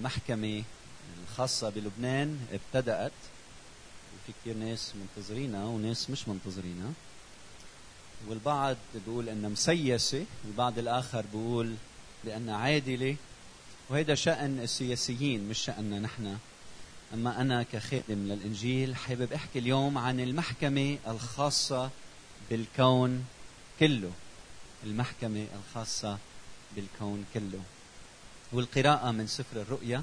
المحكمة الخاصة بلبنان ابتدأت في كثير ناس منتظرينها وناس مش منتظرينها. والبعض بيقول إنها مسيسة والبعض الآخر بيقول لأنها عادلة. وهذا شأن السياسيين مش شأننا نحن. أما أنا كخادم للإنجيل حابب أحكي اليوم عن المحكمة الخاصة بالكون كله. المحكمة الخاصة بالكون كله. والقراءة من سفر الرؤيا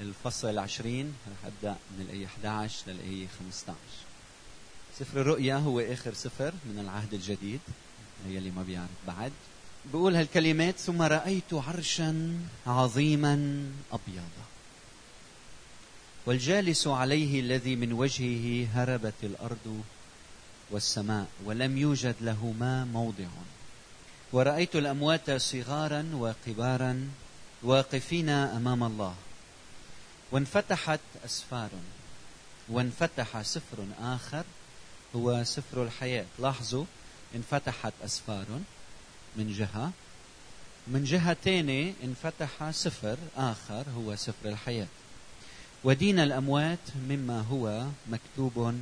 الفصل العشرين رح أبدأ من الآية 11 للآية 15 سفر الرؤيا هو آخر سفر من العهد الجديد يلي ما بيعرف بعد. بقول هالكلمات ثم رأيت عرشا عظيما أبيضا. والجالس عليه الذي من وجهه هربت الأرض والسماء ولم يوجد لهما موضع. ورأيت الأموات صغارا وكبارا واقفين أمام الله. وانفتحت أسفار. وانفتح سفر آخر هو سفر الحياة. لاحظوا انفتحت أسفار من جهة. من جهة ثانية انفتح سفر آخر هو سفر الحياة. ودين الأموات مما هو مكتوب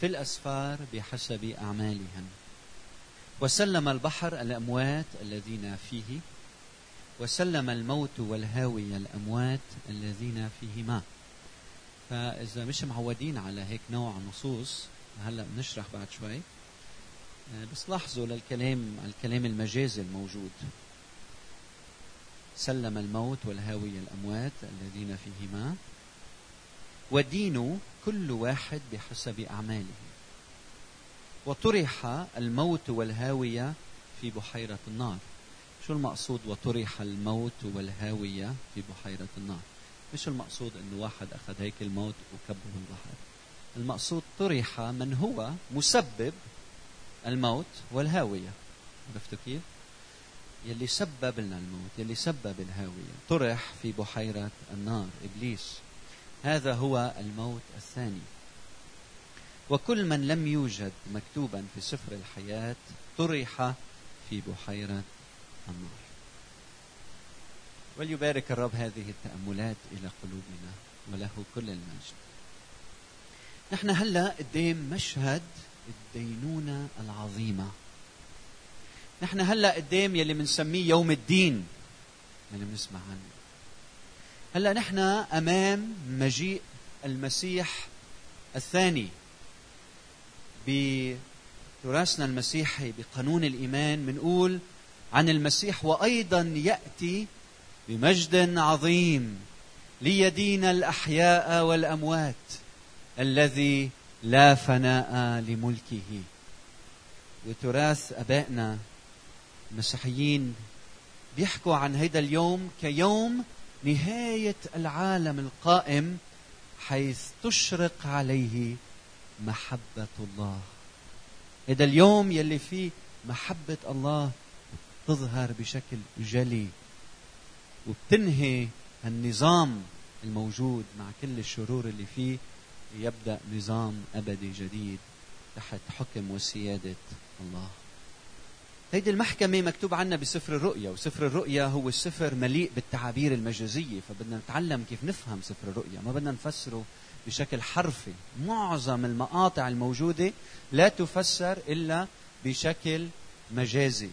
في الأسفار بحسب أعمالهم. وسلم البحر الأموات الذين فيه وسلم الموت والهاوية الأموات الذين فيهما. فإذا مش معودين على هيك نوع نصوص هلأ بنشرح بعد شوي. آه، بس لاحظوا للكلام الكلام المجازي الموجود. سلم الموت والهاوية الأموات الذين فيهما. ودين كل واحد بحسب أعماله. وطرح الموت والهاوية في بحيرة النار. شو المقصود وطرح الموت والهاوية في بحيرة النار؟ مش المقصود إنه واحد أخذ هيك الموت وكبه بالبحر المقصود طرح من هو مسبب الموت والهاوية. عرفتوا كيف؟ يلي سبب لنا الموت يلي سبب الهاوية. طرح في بحيرة النار إبليس. هذا هو الموت الثاني. وكل من لم يوجد مكتوبا في سفر الحياة طرح في بحيرة النار وليبارك الرب هذه التأملات إلى قلوبنا وله كل المجد. نحن هلأ قدام مشهد الدينونة العظيمة. نحن هلأ قدام يلي بنسميه يوم الدين يلي بنسمع عنه. هلأ نحن أمام مجيء المسيح الثاني بتراثنا المسيحي بقانون الإيمان بنقول عن المسيح وأيضا يأتي بمجد عظيم ليدين الأحياء والأموات الذي لا فناء لملكه. وتراث أبائنا المسيحيين بيحكوا عن هذا اليوم كيوم نهاية العالم القائم حيث تشرق عليه محبة الله. هذا اليوم يلي فيه محبة الله تظهر بشكل جلي وبتنهي النظام الموجود مع كل الشرور اللي فيه يبدا نظام أبدي جديد تحت حكم وسيادة الله. هيدي المحكمة مكتوب عنها بسفر الرؤيا وسفر الرؤيا هو السفر مليء بالتعابير المجازية فبدنا نتعلم كيف نفهم سفر الرؤيا ما بدنا نفسره بشكل حرفي. معظم المقاطع الموجودة لا تفسر إلا بشكل مجازي.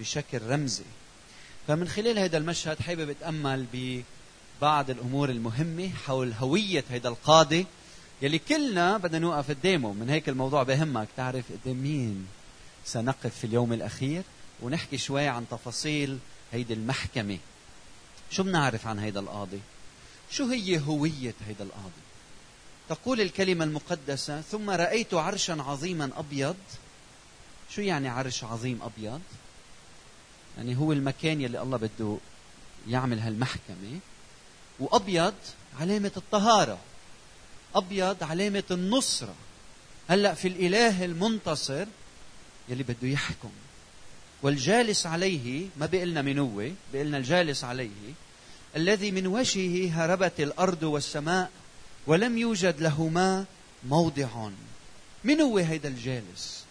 بشكل رمزي. فمن خلال هذا المشهد حابب اتامل ببعض الأمور المهمة حول هوية هذا القاضي يلي كلنا بدنا نوقف قدامه. من هيك الموضوع بهمك. تعرف قدام مين سنقف في اليوم الأخير ونحكي شوي عن تفاصيل هيدي المحكمة. شو بنعرف عن هيدا القاضي؟ شو هي هوية هيدا القاضي؟ تقول الكلمة المقدسة ثم رأيت عرشا عظيما أبيض. شو يعني عرش عظيم أبيض؟ يعني هو المكان يلي الله بده يعمل هالمحكمة. وأبيض علامة الطهارة. أبيض علامة النصرة. هلأ في الإله المنتصر يلي بده يحكم. والجالس عليه ما بيقلنا من هو بيقلنا الجالس عليه الذي من وجهه هربت الأرض والسماء ولم يوجد لهما موضع. من هو هيدا الجالس؟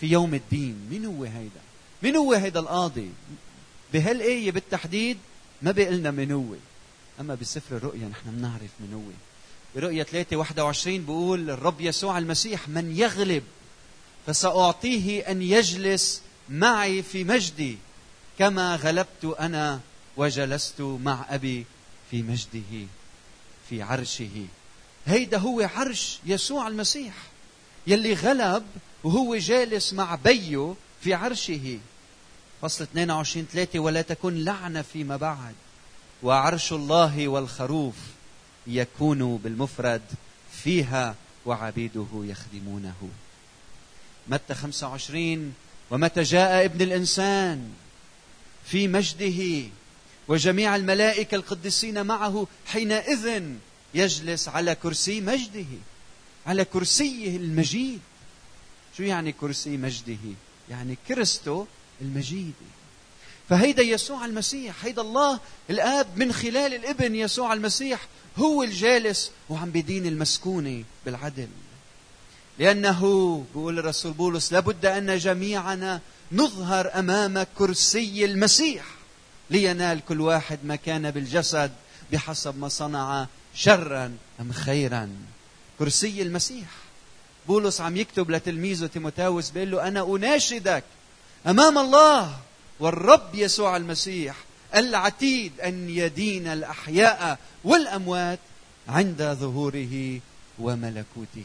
في يوم الدين. من هو هيدا؟ من هو هيدا القاضي؟ بهالآية بالتحديد ما بيقلنا من هو أما بسفر الرؤيا نحن بنعرف من هو برؤية 3 21 بيقول الرب يسوع المسيح من يغلب فسأعطيه أن يجلس معي في مجدي كما غلبت أنا وجلست مع أبي في مجده في عرشه. هيدا هو عرش يسوع المسيح. يلي غلب وهو جالس مع بيه في عرشه. فصل 22 3 ولا تكن لعنة فيما بعد. وعرش الله والخروف يكون بالمفرد فيها وعبيده يخدمونه. متى 25 ومتى جاء ابن الإنسان في مجده وجميع الملائكة القديسين معه حينئذ يجلس على كرسي مجده على كرسيه المجيد. شو يعني كرسي مجده؟ يعني كرسته المجيد. فهيدا يسوع المسيح هيدا الله الآب من خلال الابن يسوع المسيح هو الجالس وعم بدين المسكونة بالعدل. لأنه بيقول الرسول بولس لابد أن جميعنا نظهر أمام كرسي المسيح لينال كل واحد ما كان بالجسد بحسب ما صنع شرا أم خيرا. كرسي المسيح. بولس عم يكتب لتلميذه تيموتاوس بيقول له أنا أناشدك أمام الله والرب يسوع المسيح العتيد أن يدين الأحياء والأموات عند ظهوره وملكوته.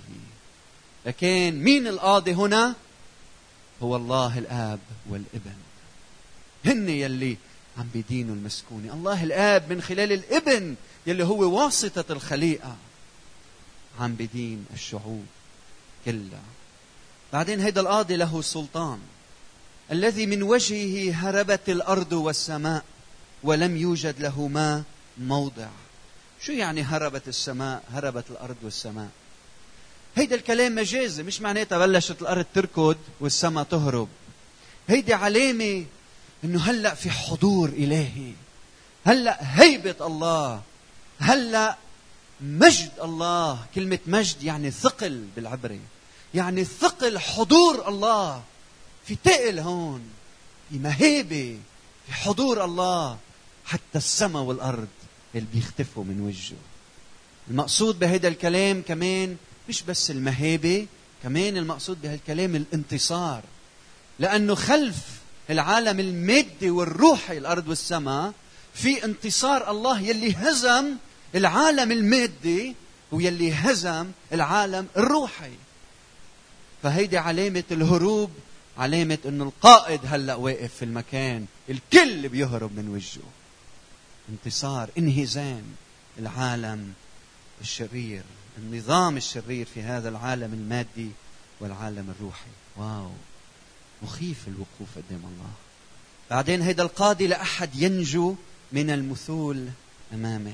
لكن مين القاضي هنا؟ هو الله الآب والابن. هن يلي عم بيدينوا المسكونة. الله الآب من خلال الابن يلي هو واسطة الخليقة عم بدين الشعوب كلها. بعدين هيدا القاضي له سلطان. الذي من وجهه هربت الأرض والسماء ولم يوجد له ما موضع. شو يعني هربت السماء؟ هربت الأرض والسماء. هيدا الكلام مجازي مش معناتها بلشت الأرض تركض والسماء تهرب. هيدي علامة إنه هلأ في حضور إلهي. هلأ هيبة الله. هلأ مجد الله. كلمة مجد يعني ثقل بالعبري يعني ثقل حضور الله. في تقل هون في مهيبة في حضور الله حتى السماء والأرض اللي بيختفوا من وجهه. المقصود بهذا الكلام كمان مش بس المهابة كمان المقصود بهالكلام الانتصار. لأنه خلف العالم المادي والروحي الأرض والسماء في انتصار الله يلي هزم العالم المادي ويلي هزم العالم الروحي. فهيدي علامة الهروب علامة إنه القائد هلأ واقف في المكان الكل بيهرب من وجهه. انتصار انهزام العالم الشرير النظام الشرير في هذا العالم المادي والعالم الروحي. واو مخيف الوقوف قدام الله. بعدين هيدا القاضي لأحد ينجو من المثول أمامه.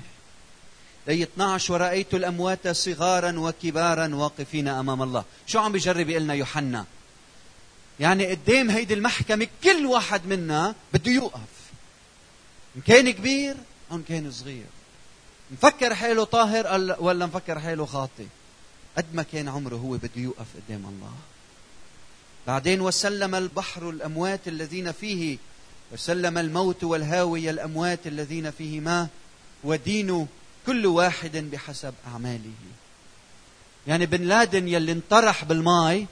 لي 12 ورأيت الأموات صغارا وكبارا واقفين أمام الله. شو عم بيجرب يقلنا يوحنا؟ يعني قدام هيدي المحكمة كل واحد منا بده يوقف. إن كان كبير أو إن كان صغير. مفكر حاله طاهر ولا مفكر حاله خاطئ؟ قد ما كان عمره هو بده يوقف قدام الله. بعدين وسلم البحر الأموات الذين فيه وسلم الموت والهاوية الأموات الذين فيهما ودين كل واحد بحسب أعماله. يعني بن لادن يلي انطرح بالماي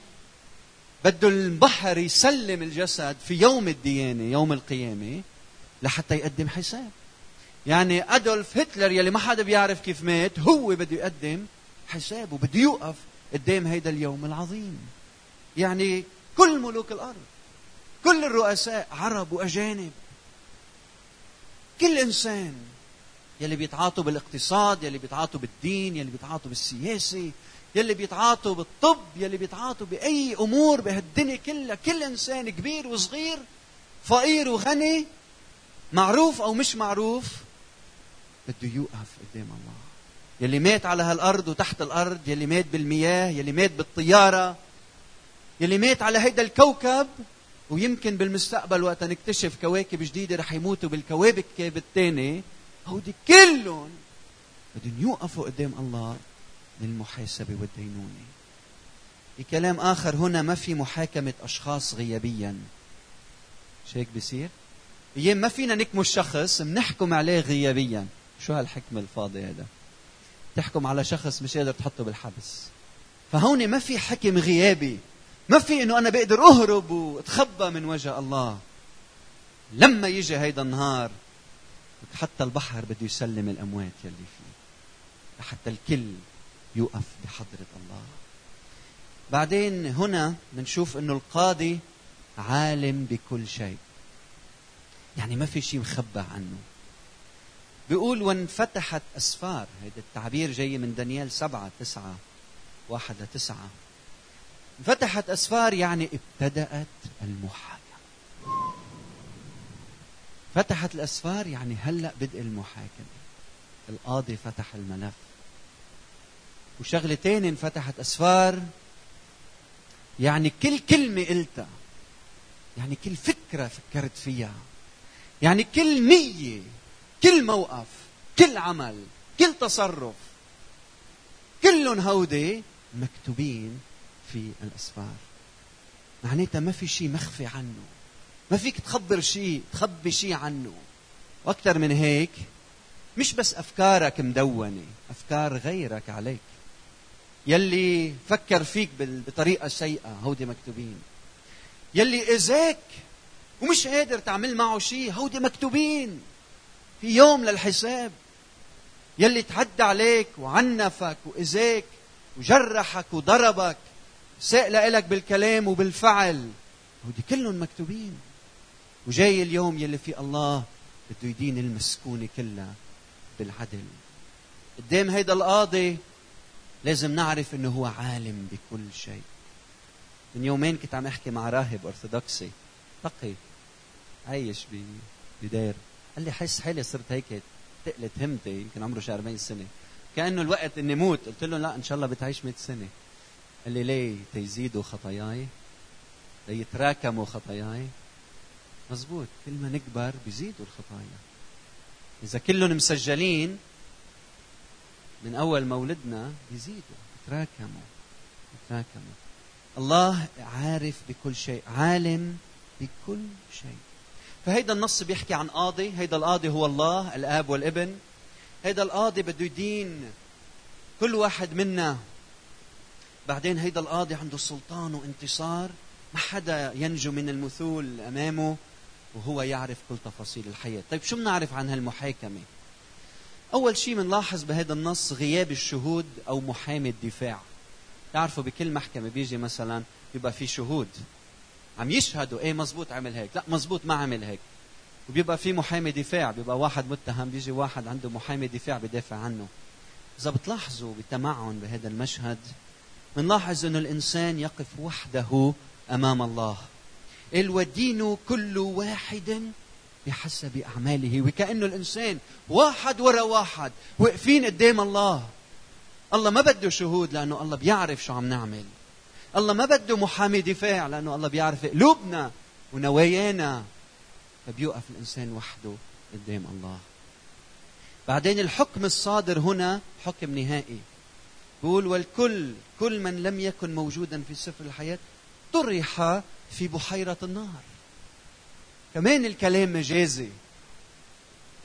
بده البحر يسلم الجسد في يوم الديانة يوم القيامة لحتى يقدم حساب. يعني أدولف هتلر يلي ما حدا بيعرف كيف مات هو بده يقدم حساب وبده يوقف قدام هيدا اليوم العظيم. يعني كل ملوك الأرض كل الرؤساء عرب وأجانب كل إنسان يلي بيتعاطوا بالإقتصاد يلي بيتعاطوا بالدين يلي بيتعاطوا بالسياسة يلي بيتعاطوا بالطب يلي بيتعاطوا بأي أمور بهالدنيا كلها. كل إنسان كبير وصغير فقير وغني معروف أو مش معروف بده يوقف قدام الله. يلي مات على هالأرض وتحت الأرض يلي مات بالمياه يلي مات بالطيارة يلي مات على هيدا الكوكب ويمكن بالمستقبل وقت نكتشف كواكب جديدة رح يموتوا بالكواكب الثانية هودي كلهم بدهم يوقفوا قدام الله. للمحاسبة والدينونة بكلام آخر هنا ما في محاكمة أشخاص غيابيا. مش هيك بصير؟ أيام ما فينا نكمل شخص بنحكم عليه غيابيا. شو هالحكم الفاضي هذا؟ تحكم على شخص مش قادر تحطه بالحبس. فهون ما في حكم غيابي. ما في إنه أنا بقدر أهرب وأتخبى من وجه الله. لما يجي هيدا النهار حتى البحر بده يسلم الأموات يلي فيه. لحتى الكل يوقف بحضرة الله. بعدين هنا بنشوف إنه القاضي عالم بكل شيء. يعني ما في شيء مخبى عنه. بيقول وانفتحت أسفار. هذا التعبير جاي من دانيال سبعة تسعة واحد لتسعة. انفتحت أسفار يعني ابتدأت المحاكمة. فتحت الأسفار يعني هلأ بدء المحاكمة. القاضي فتح الملف. وشغلة تاني انفتحت أسفار. يعني كل كلمة قلتها يعني كل فكرة فكرت فيها يعني كل نية كل موقف كل عمل كل تصرف كلهم هودي مكتوبين في الأسفار. معناتها ما في شيء مخفي عنه ما فيك تخبر شيء تخبي شيء عنه. وأكثر من هيك مش بس أفكارك مدونة أفكار غيرك عليك. يلي فكر فيك بطريقة سيئة هودي مكتوبين. يلي إذاك ومش قادر تعمل معه شيء هودي مكتوبين. في يوم للحساب. يلي تعدى عليك وعنفك وإذاك وجرحك وضربك ساء لك بالكلام وبالفعل. هودي كلهم مكتوبين. وجاي اليوم يلي في الله بده يدين المسكونة كلها بالعدل. قدام هيدا القاضي لازم نعرف إنه هو عالم بكل شيء. من يومين كنت عم أحكي مع راهب أرثوذكسي. تقي عايش بدير قال لي حس حالي صرت هيك تقلت همتي يمكن عمره شي 40 سنة. كأنه الوقت إني موت. قلت له لا إن شاء الله بتعيش 100 سنة. قال لي ليه تيزيدوا خطاياي؟ ليتراكموا خطاياي؟ مزبوط كل ما نكبر بيزيدوا الخطايا. إذا كلهم مسجلين من أول مولدنا بيزيدوا يتراكموا يتراكموا. الله عارف بكل شيء عالم بكل شيء. فهيدا النص بيحكي عن قاضي هيدا القاضي هو الله الآب والابن. هيدا القاضي بده يدين كل واحد منا. بعدين هيدا القاضي عنده سلطان وانتصار ما حدا ينجو من المثول أمامه وهو يعرف كل تفاصيل الحياة. طيب شو بنعرف عن هالمحاكمة؟ أول شيء بنلاحظ بهذا النص غياب الشهود أو محامي الدفاع. تعرفوا بكل محكمة بيجي مثلا بيبقى في شهود. عم يشهدوا إيه مزبوط عمل هيك؟ لا مزبوط ما عمل هيك. وبيبقى في محامي دفاع بيبقى واحد متهم بيجي واحد عنده محامي دفاع بدافع عنه. إذا بتلاحظوا بتمعن بهذا المشهد بنلاحظ إنه الإنسان يقف وحده أمام الله. الودين كل واحد بحسب أعماله وكأنه الإنسان واحد ورا واحد واقفين قدام الله. الله ما بده شهود لأنه الله بيعرف شو عم نعمل. الله ما بده محامي دفاع لأنه الله بيعرف قلوبنا ونوايانا. فبيوقف الإنسان وحده قدام الله. بعدين الحكم الصادر هنا حكم نهائي. بقول والكل كل من لم يكن موجودا في سفر الحياة طرح في بحيرة النار. كمان الكلام مجازي.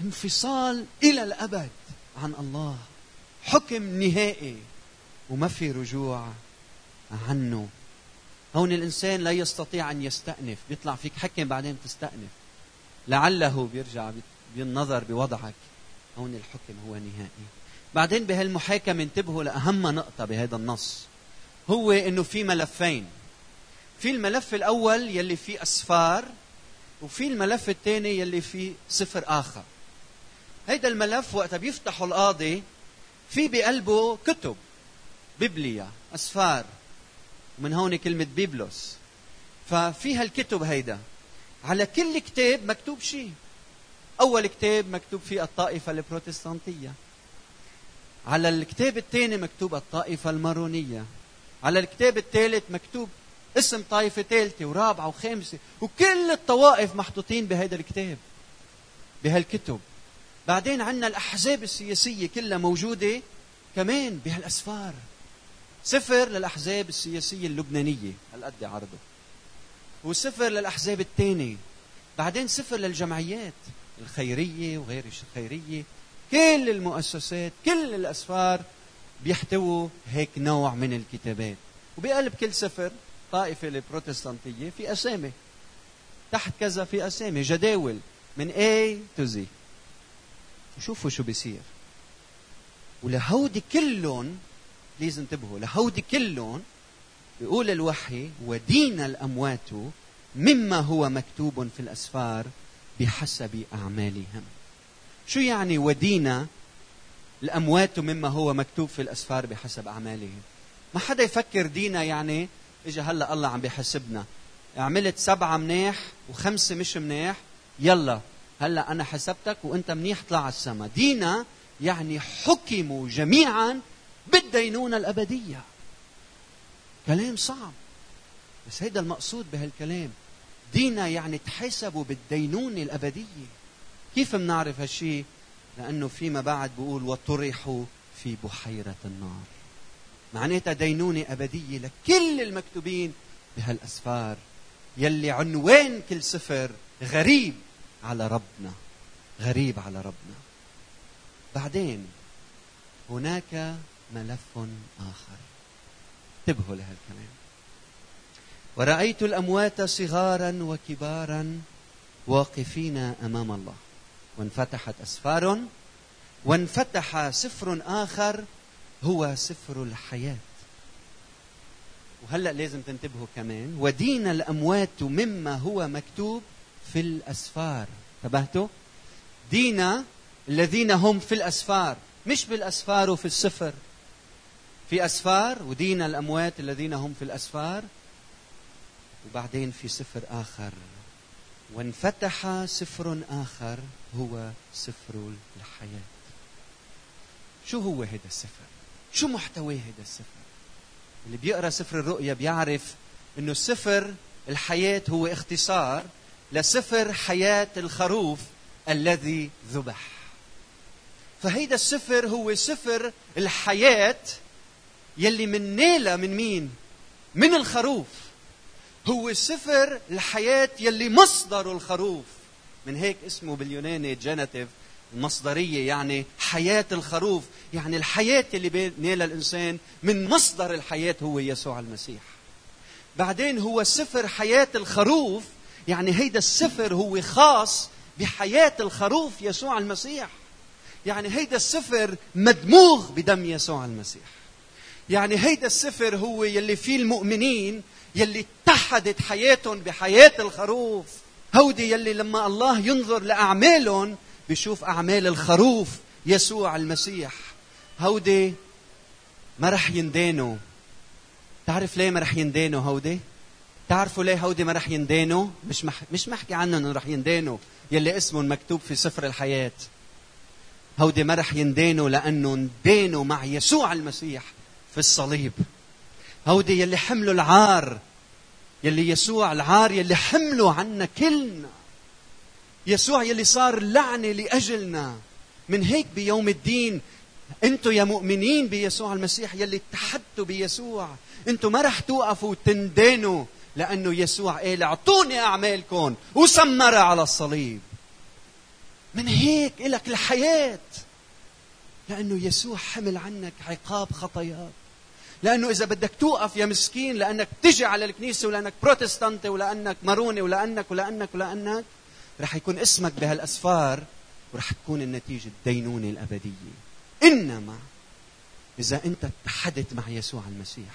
انفصال إلى الأبد عن الله. حكم نهائي. وما في رجوع عنه. هون الإنسان لا يستطيع أن يستأنف. بيطلع فيك حكم بعدين تستأنف. لعله بيرجع بالنظر بوضعك. هون الحكم هو نهائي. بعدين بهالمحاكمة انتبهوا لأهم نقطة بهذا النص. هو إنه في ملفين. في الملف الأول يلي فيه أسفار وفي الملف الثاني يلي فيه صفر آخر. هيدا الملف وقتها بيفتحوا القاضي في بقلبه كتب بيبليا أسفار ومن هون كلمة بيبلوس. ففي هالكتب هيدا. على كل كتاب مكتوب شيء أول كتاب مكتوب فيه الطائفة البروتستانتية. على الكتاب الثاني مكتوب الطائفة المارونية. على الكتاب الثالث مكتوب اسم طائفة ثالثة ورابعة وخامسة وكل الطوائف محطوطين بهذا الكتاب بهالكتب. بعدين عندنا الأحزاب السياسية كلها موجودة كمان بهالأسفار. سفر للأحزاب السياسية اللبنانية هالقد عرضه. وسفر للأحزاب الثانية بعدين سفر للجمعيات الخيرية وغير الخيرية. كل المؤسسات كل الأسفار بيحتووا هيك نوع من الكتابات. وبقلب كل سفر طائفة البروتستانتية في أسامي. تحت كذا في أسامي. جداول. من A to Z. وشوفوا شو بيصير. ولهودي كلهم لازم انتبهوا لهودي كلهم بيقول الوحي ودين الأموات مما هو مكتوب في الأسفار بحسب أعمالهم. شو يعني ودينا الأموات مما هو مكتوب في الأسفار بحسب أعمالهم؟ ما حدا يفكر دينا يعني إجا هلا الله عم بيحاسبنا. عملت سبعة منيح وخمسة مش منيح. يلا هلا أنا حسبتك وأنت منيح طلع على السما. دينا يعني حكموا جميعا بالدينونة الأبدية. كلام صعب. بس هيدا المقصود بهالكلام. دينا يعني تحسبوا بالدينونة الأبدية. كيف بنعرف هالشيء لأنه فيما بعد بقول وطرحوا في بحيرة النار. معناتها دينونة أبدية لكل المكتوبين بهالأسفار يلي عنوان كل سفر غريب على ربنا غريب على ربنا. بعدين هناك ملف آخر. انتبهوا لهالكلام. ورأيت الأموات صغارا وكبارا واقفين أمام الله. وانفتحت أسفار وانفتح سفر آخر هو سفر الحياة. وهلأ لازم تنتبهوا كمان ودين الأموات مما هو مكتوب في الأسفار. انتبهتوا؟ دين الذين هم في الأسفار مش بالأسفار وفي السفر. في أسفار ودين الأموات الذين هم في الأسفار وبعدين في سفر آخر. وانفتح سفر آخر هو سفر الحياة. شو هو هذا السفر؟ شو محتوى هذا السفر؟ اللي بيقرأ سفر الرؤيا بيعرف إنه سفر الحياة هو اختصار لسفر حياة الخروف الذي ذبح. فهيدا السفر هو سفر الحياة يلي من نيلة من مين؟ من الخروف. هو سفر الحياة يلي مصدره الخروف. من هيك اسمه باليوناني جينيتيف المصدرية يعني حياة الخروف يعني الحياة اللي بينالها الإنسان من مصدر الحياة هو يسوع المسيح. بعدين هو سفر حياة الخروف يعني هيدا السفر هو خاص بحياة الخروف يسوع المسيح. يعني هيدا السفر مدموغ بدم يسوع المسيح. يعني هيدا السفر هو يلي فيه المؤمنين يلي اتحدت حياتهم بحياة الخروف. هودي يلي لما الله ينظر لأعمالهم بيشوف أعمال الخروف يسوع المسيح. هودي ما رح يندانوا تعرف ليه ما رح يندانوا هودي؟ تعرفوا ليه هودي ما رح يندانوا مش مح... مش محكي عنهم إنه رح يندانوا يلي اسمهم مكتوب في سفر الحياة. هودي ما رح يندانوا لأنه اندانوا مع يسوع المسيح في الصليب. هودي يلي حملوا العار يلي يسوع العار يلي حملوا عنا كلنا. يسوع يلي صار لعنة لأجلنا. من هيك بيوم الدين أنتم يا مؤمنين بيسوع المسيح يلي اتحدتوا بيسوع. أنتم ما رح توقفوا تندانوا لأنه يسوع قال أعطوني أعمالكم. وسمرها على الصليب. من هيك لك الحياة. لأنه يسوع حمل عنك عقاب خطاياك. لأنه إذا بدك توقف يا مسكين لأنك تجي على الكنيسة ولأنك بروتستانتي ولأنك ماروني ولأنك ولأنك ولأنك رح يكون اسمك بهالأسفار ورح تكون النتيجة الدينونة الأبدية. إنما إذا أنت اتحدت مع يسوع المسيح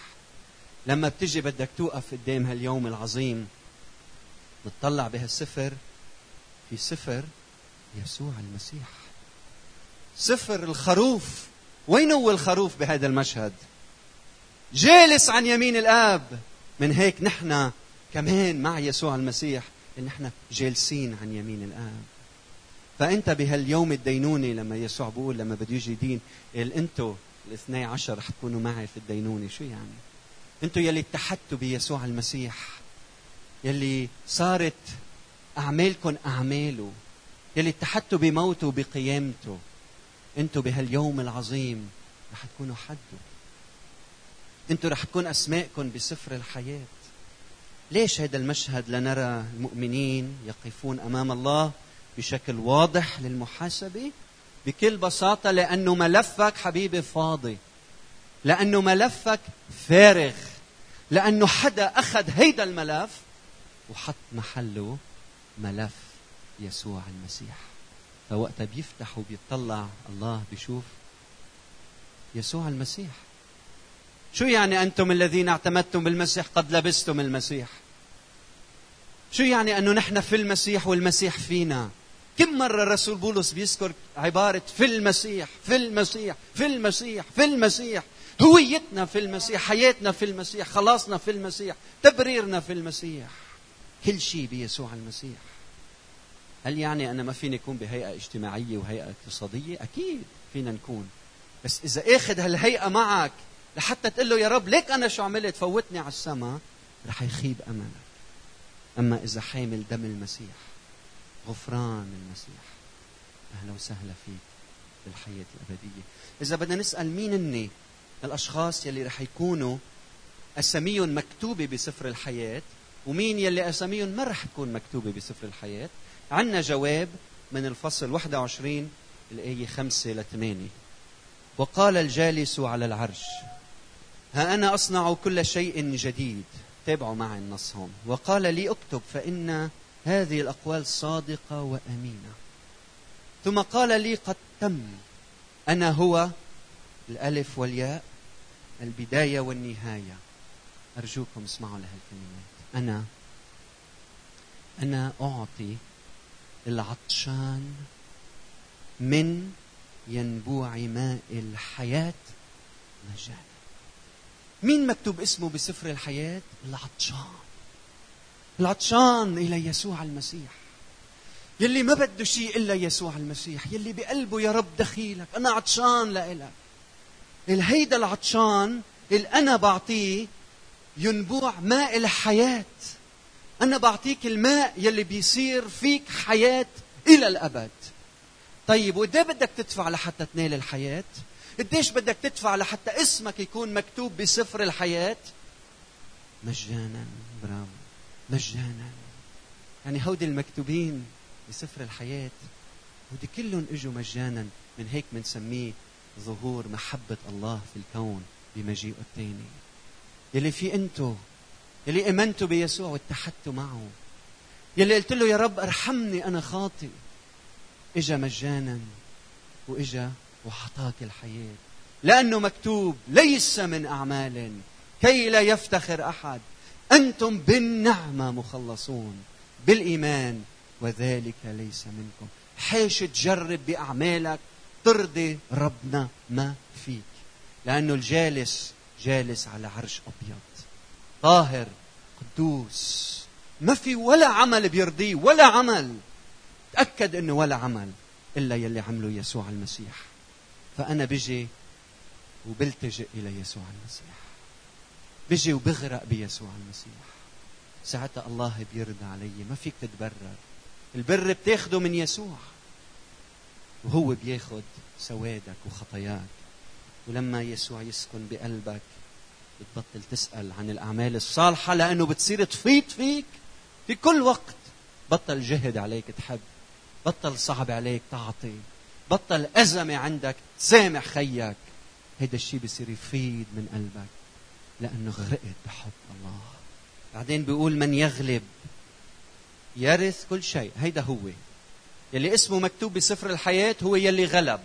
لما بتجي بدك توقف قدام هاليوم العظيم بتطلع بهالسفر في سفر يسوع المسيح. سفر الخروف. وين هو الخروف بهذا المشهد؟ جالس عن يمين الآب. من هيك نحن كمان مع يسوع المسيح إن إحنا جالسين عن يمين الآب. فأنت بهاليوم الدينوني لما يسوع بيقول لما بده يجي دين أنتوا الاثني عشر رح تكونوا معي في الدينوني. شو يعني؟ أنتوا يلي اتحدتوا بيسوع المسيح يلي صارت أعمالكم أعماله يلي اتحدتوا بموته وبقيامته. أنتوا بهاليوم العظيم رح تكونوا حده أنتوا رح تكون أسماءكم بسفر الحياة. ليش هذا المشهد لنرى المؤمنين يقفون أمام الله بشكل واضح للمحاسبة؟ بكل بساطة لأنه ملفك حبيبي فاضي. لأنه ملفك فارغ. لأنه حدا أخذ هيدا الملف وحط محله ملف يسوع المسيح. فوقتها بيفتح وبيطلع الله بيشوف يسوع المسيح. شو يعني أنتم الذين اعتمدتم بالمسيح قد لبستم المسيح؟ شو يعني أنه نحن في المسيح والمسيح فينا؟ كم مرة الرسول بولس بيذكر عبارة في المسيح في المسيح في المسيح في المسيح؟ هويتنا في المسيح حياتنا في المسيح خلاصنا في المسيح تبريرنا في المسيح. كل شيء بيسوع المسيح. هل يعني أنا ما فيني أكون بهيئة اجتماعية وهيئة اقتصادية؟ أكيد فينا نكون. بس إذا أخذ هالهيئة معك لحتى تقول له يا رب ليك أنا شو عملت؟ فوتني على السماء رح يخيب أملك. أما إذا حامل دم المسيح غفران المسيح أهلا وسهلا فيك بالحياة الأبدية. إذا بدنا نسأل مين هن الأشخاص يلي رح يكونوا أساميهم مكتوبة بسفر الحياة ومين يلي أساميهم ما رح تكون مكتوبة بسفر الحياة؟ عندنا جواب من الفصل 21 الآية 5 ل 8 وقال الجالس على العرش ها أنا أصنع كل شيء جديد. تابعوا معي النص هون وقال لي اكتب فإن هذه الأقوال صادقة وأمينة. ثم قال لي قد تم. أنا هو الألف والياء البداية والنهاية. أرجوكم اسمعوا لهالكلمات أنا أنا أعطي العطشان من ينبوع ماء الحياة مجانا. مين مكتوب اسمه بسفر الحياة؟ العطشان. العطشان إلى يسوع المسيح. يلي ما بده شيء إلا يسوع المسيح. يلي بقلبه يا رب دخيلك. أنا عطشان لإلك. الهيدا العطشان اللي أنا بعطيه ينبوع ماء الحياة. أنا بعطيك الماء يلي بيصير فيك حياة إلى الأبد. طيب وده بدك تدفع لحتى تنال الحياة؟ قديش بدك تدفع لحتى اسمك يكون مكتوب بسفر الحياة؟ مجانا برافو. مجانا. يعني هودي المكتوبين بسفر الحياة هودي كلهم إجوا مجانا. من هيك بنسميه ظهور محبة الله في الكون بمجيئه الثاني. يلي في أنتو يلي امنتوا بيسوع واتحدتوا معه. يلي قلت له يا رب أرحمني أنا خاطئ. إجا مجانا وإجا وحطاك الحياة. لأنه مكتوب ليس من أعمال كي لا يفتخر أحد. أنتم بالنعمة مخلصون بالإيمان وذلك ليس منكم. حيش تجرب بأعمالك ترضي ربنا ما فيك. لأنه الجالس جالس على عرش أبيض طاهر قدوس. ما في ولا عمل بيرضيه ولا عمل. تأكد إنه ولا عمل إلا يلي عمله يسوع المسيح. فأنا بجي وبلتجئ إلى يسوع المسيح. بجي وبغرق بيسوع المسيح. ساعتها الله بيرضى علي ما فيك تتبرر. البر بتاخده من يسوع. وهو بياخد سوادك وخطاياك. ولما يسوع يسكن بقلبك بتبطل تسأل عن الأعمال الصالحة لأنه بتصير تفيض فيك. في كل وقت بطل جهد عليك تحب بطل صعب عليك تعطي. بطل أزمة عندك تسامح خيك هيدا الشيء بصير يفيض من قلبك لأنه غرقت بحب الله. بعدين بيقول من يغلب يرث كل شيء. هيدا هو. يلي اسمه مكتوب بسفر الحياة هو يلي غلب.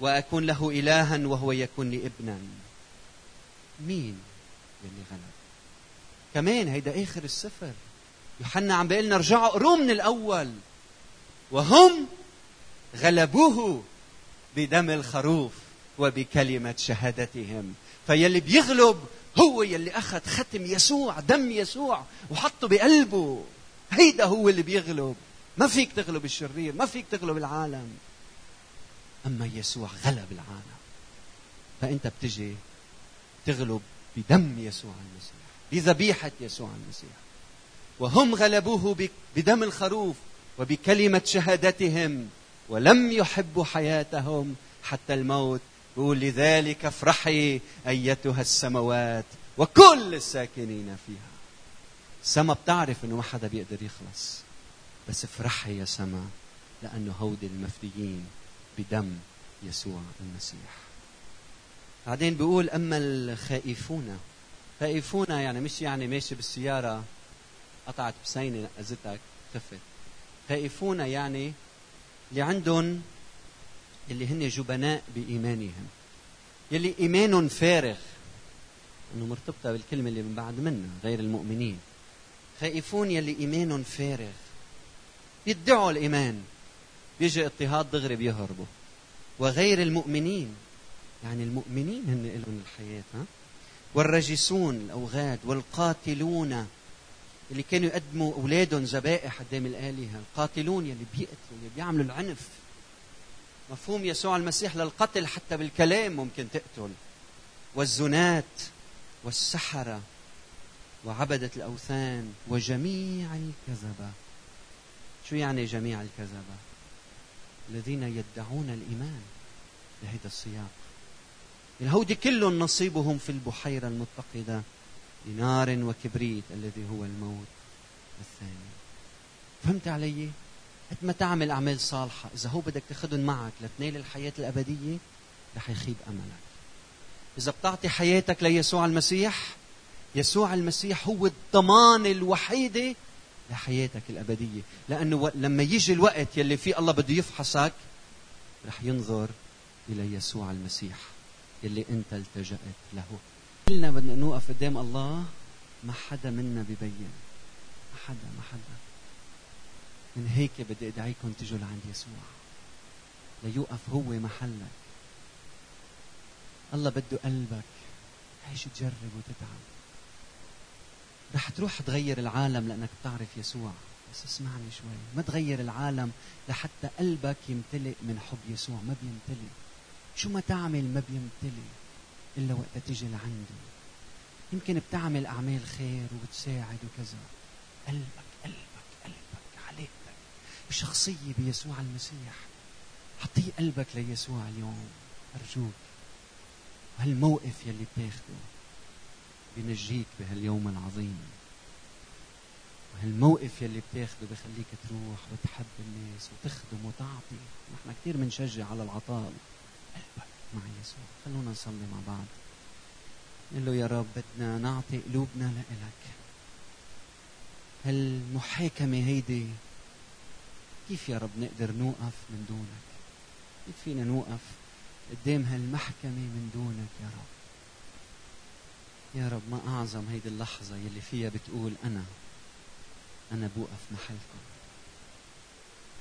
وأكون له إلها وهو يكون لي ابنا. مين يلي غلب؟ كمان هيدا آخر السفر. يوحنا عم بيقول لنا ارجعوا قروا من الأول. وهم غلبوه بدم الخروف وبكلمة شهادتهم. فيلي بيغلب هو يلي أخذ ختم يسوع دم يسوع وحطه بقلبه. هيدا هو اللي بيغلب. ما فيك تغلب الشرير ما فيك تغلب العالم. أما يسوع غلب العالم. فأنت بتجي تغلب بدم يسوع المسيح بذبيحة يسوع المسيح. وهم غلبوه بدم الخروف وبكلمة شهادتهم. ولم يحبوا حياتهم حتى الموت. بقول لذلك افرحي أيتها السماوات وكل الساكنين فيها. سما بتعرف إنه ما حدا بيقدر يخلص. بس افرحي يا سما لأنه هودي المفديين بدم يسوع المسيح. بعدين بيقول أما الخائفون. خائفون يعني مش يعني ماشي بالسيارة قطعت بسينة نقزتك خفت. خائفون يعني اللي عندهم اللي هن جبناء بإيمانهم. يلي إيمان فارغ. أنه مرتبطة بالكلمة اللي من بعد منها غير المؤمنين. خائفون يلي إيمان فارغ. بيدعوا الإيمان. بيجي اضطهاد دغري بيهربوا. وغير المؤمنين. يعني المؤمنين هن لهم الحياة ها؟ والرجسون الأوغاد والقاتلون. اللي كانوا يقدموا أولادهم ذبائح قدام الآلهة. القاتلون يلي بيقتلوا يلي بيعملوا العنف. مفهوم يسوع المسيح للقتل حتى بالكلام ممكن تقتل. والزنات والسحرة وعبدة الأوثان وجميع الكذبة. شو يعني جميع الكذبة؟ الذين يدعون الإيمان بهذا السياق. الهودي كلهم نصيبهم في البحيرة المتقدة. بنار وكبريت الذي هو الموت الثاني. فهمت علي؟ قد ما تعمل أعمال صالحة؟ إذا هو بدك تاخذهم معك لتنال الحياة الأبدية رح يخيب أملك. إذا بتعطي حياتك ليسوع المسيح يسوع المسيح هو الضمان الوحيدة لحياتك الأبدية. لأنه لما يجي الوقت يلي فيه الله بده يفحصك رح ينظر إلى يسوع المسيح يلي أنت التجأت له. كلنا بدنا نوقف قدام الله ما حدا منا ببين. ما حدا ما حدا. من هيك بدي أدعيكم تجوا لعند يسوع. ليوقف هو محلك. الله بده قلبك. عيش تجرب وتتعب. رح تروح تغير العالم لأنك بتعرف يسوع. بس اسمعني شوي. ما تغير العالم لحتى قلبك يمتلئ من حب يسوع. ما بيمتلئ. شو ما تعمل ما بيمتلئ. إلا وقت تيجي لعنده يمكن بتعمل أعمال خير وبتساعد وكذا. قلبك قلبك قلبك علاقتك بشخصية بيسوع المسيح. حطي قلبك ليسوع اليوم. أرجوك. وهالموقف يلي بتاخده بنجيك بهاليوم العظيم. وهالموقف يلي بتاخده بخليك تروح وتحب الناس وتخدم وتعطي. نحن كثير بنشجع على العطاء. قلبك. مع يسوع. خلونا نصلي مع بعض. نقول له يا رب بدنا نعطي قلوبنا لإلك. هالمحاكمة هيدي؟ كيف يا رب نقدر نوقف من دونك؟ كيف فينا نوقف قدام هالمحكمة من دونك يا رب؟ يا رب ما أعظم هيدي اللحظة يلي فيها بتقول أنا أنا بوقف محلكم.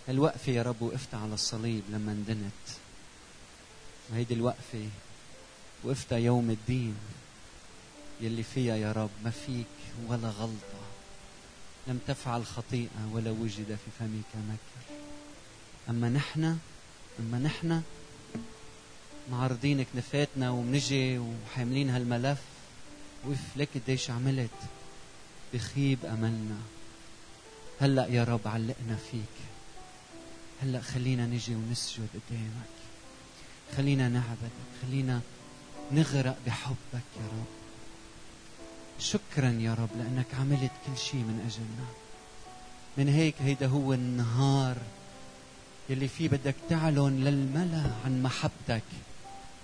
هالوقفة يا رب وقفت على الصليب لما اندنت. وهيدي الوقفة. وقفتها يوم الدين. يلي فيها يا رب ما فيك ولا غلطة. لم تفعل خطيئة ولا وجد في فمك مكر. أما نحن أما نحن معرضين كنفاتنا ومنجي وحاملين هالملف. وف لك قديش عملت بخيب أملنا. هلأ يا رب علقنا فيك. هلأ خلينا نجي ونسجد قدامك. خلينا نعبدك خلينا نغرق بحبك يا رب. شكرا يا رب لأنك عملت كل شيء من أجلنا. من هيك هيدا هو النهار يلي فيه بدك تعلن للملأ عن محبتك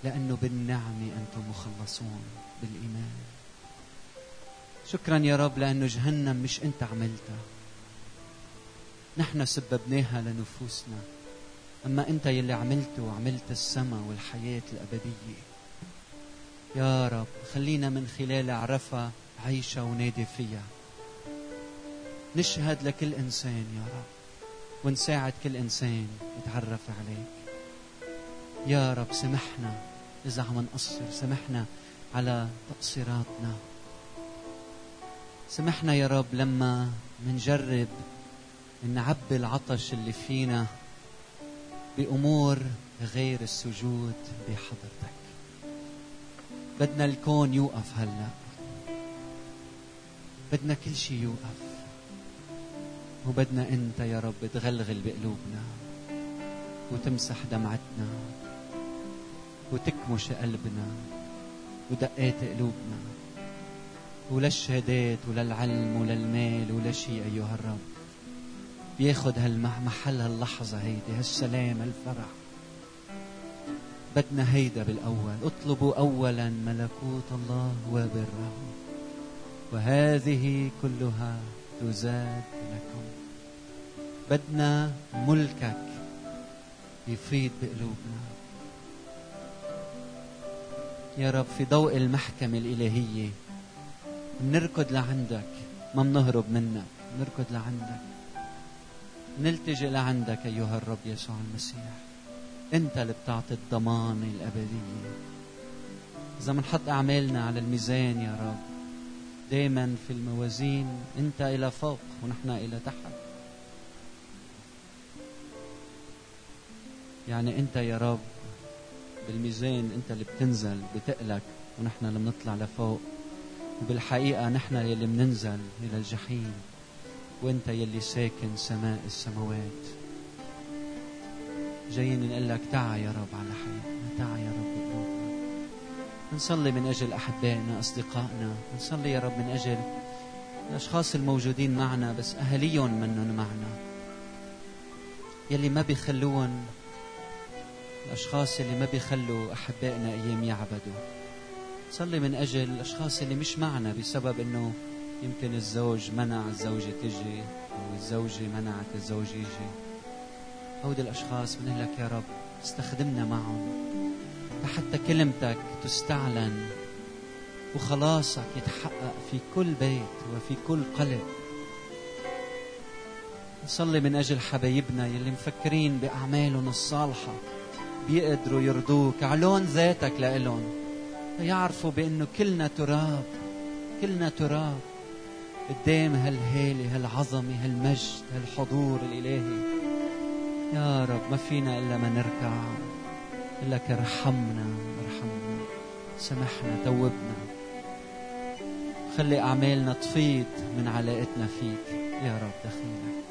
لأنه بالنعمة أنتم مخلصون بالإيمان. شكرا يا رب لأنه جهنم مش أنت عملتها. نحن سببناها لنفوسنا. أما أنت يلي عملته عملت السماء والحياة الأبدية. يا رب خلينا من خلال عرفها عيشها ونادي فيها. نشهد لكل إنسان يا رب ونساعد كل إنسان يتعرف عليك. يا رب سمحنا إذا عم نقصر سمحنا على تقصيراتنا. سمحنا يا رب لما منجرب نعبي العطش اللي فينا. بأمور غير السجود بحضرتك. بدنا الكون يوقف هلأ. بدنا كل شيء يوقف. وبدنا أنت يا رب تغلغل بقلوبنا وتمسح دمعتنا وتكمش قلبنا ودقات قلوبنا. ولا الشهادات ولا العلم ولا المال ولا شيء أيها الرب. بياخد هالمحل هاللحظة هيدي هالسلام هالفرح. بدنا هيدا بالأول. اطلبوا أولا ملكوت الله وبره. وهذه كلها تزاد لكم. بدنا ملكك يفيض بقلوبنا. يا رب في ضوء المحكمة الإلهية بنركض لعندك ما بنهرب منك بنركض لعندك. نلتجئ لعندك أيها الرب يسوع المسيح. أنت اللي بتعطي الضمان الأبدية إذا بنحط أعمالنا على الميزان يا رب دائما في الموازين أنت إلى فوق ونحن إلى تحت. يعني أنت يا رب بالميزان أنت اللي بتنزل بتقلك ونحن اللي بنطلع لفوق. وبالحقيقة نحن يلي بننزل إلى الجحيم. وأنت يلي ساكن سماء السماوات. جايين نقول لك تعا يا رب على حياتنا تعا يا رب بقلوبنا نصلي من أجل أحبائنا أصدقائنا. نصلي يا رب من أجل الأشخاص الموجودين معنا بس أهليهم منهم معنا. يلي ما بيخلون الأشخاص اللي ما بيخلوا أحبائنا أيام يعبدوا. صلي من أجل الأشخاص اللي مش معنا بسبب أنه يمكن الزوج منع الزوجة تجي أو الزوجة منعت الزوج يجي. هودي الأشخاص بنقول لك يا رب استخدمنا معهم. لحتى كلمتك تستعلن وخلاصك يتحقق في كل بيت وفي كل قلب. نصلي من أجل حبايبنا يلي مفكرين بأعمالهم الصالحة بيقدروا يرضوك علون ذاتك لإلهم. يعرفوا بأنه كلنا تراب كلنا تراب. قدام هالهالة هالعظمة هالمجد هالحضور الإلهي. يا رب ما فينا إلا ما نركع. لك ارحمنا ارحمنا سامحنا توبنا. خلي أعمالنا تفيض من علاقتنا فيك. يا رب دخيلك.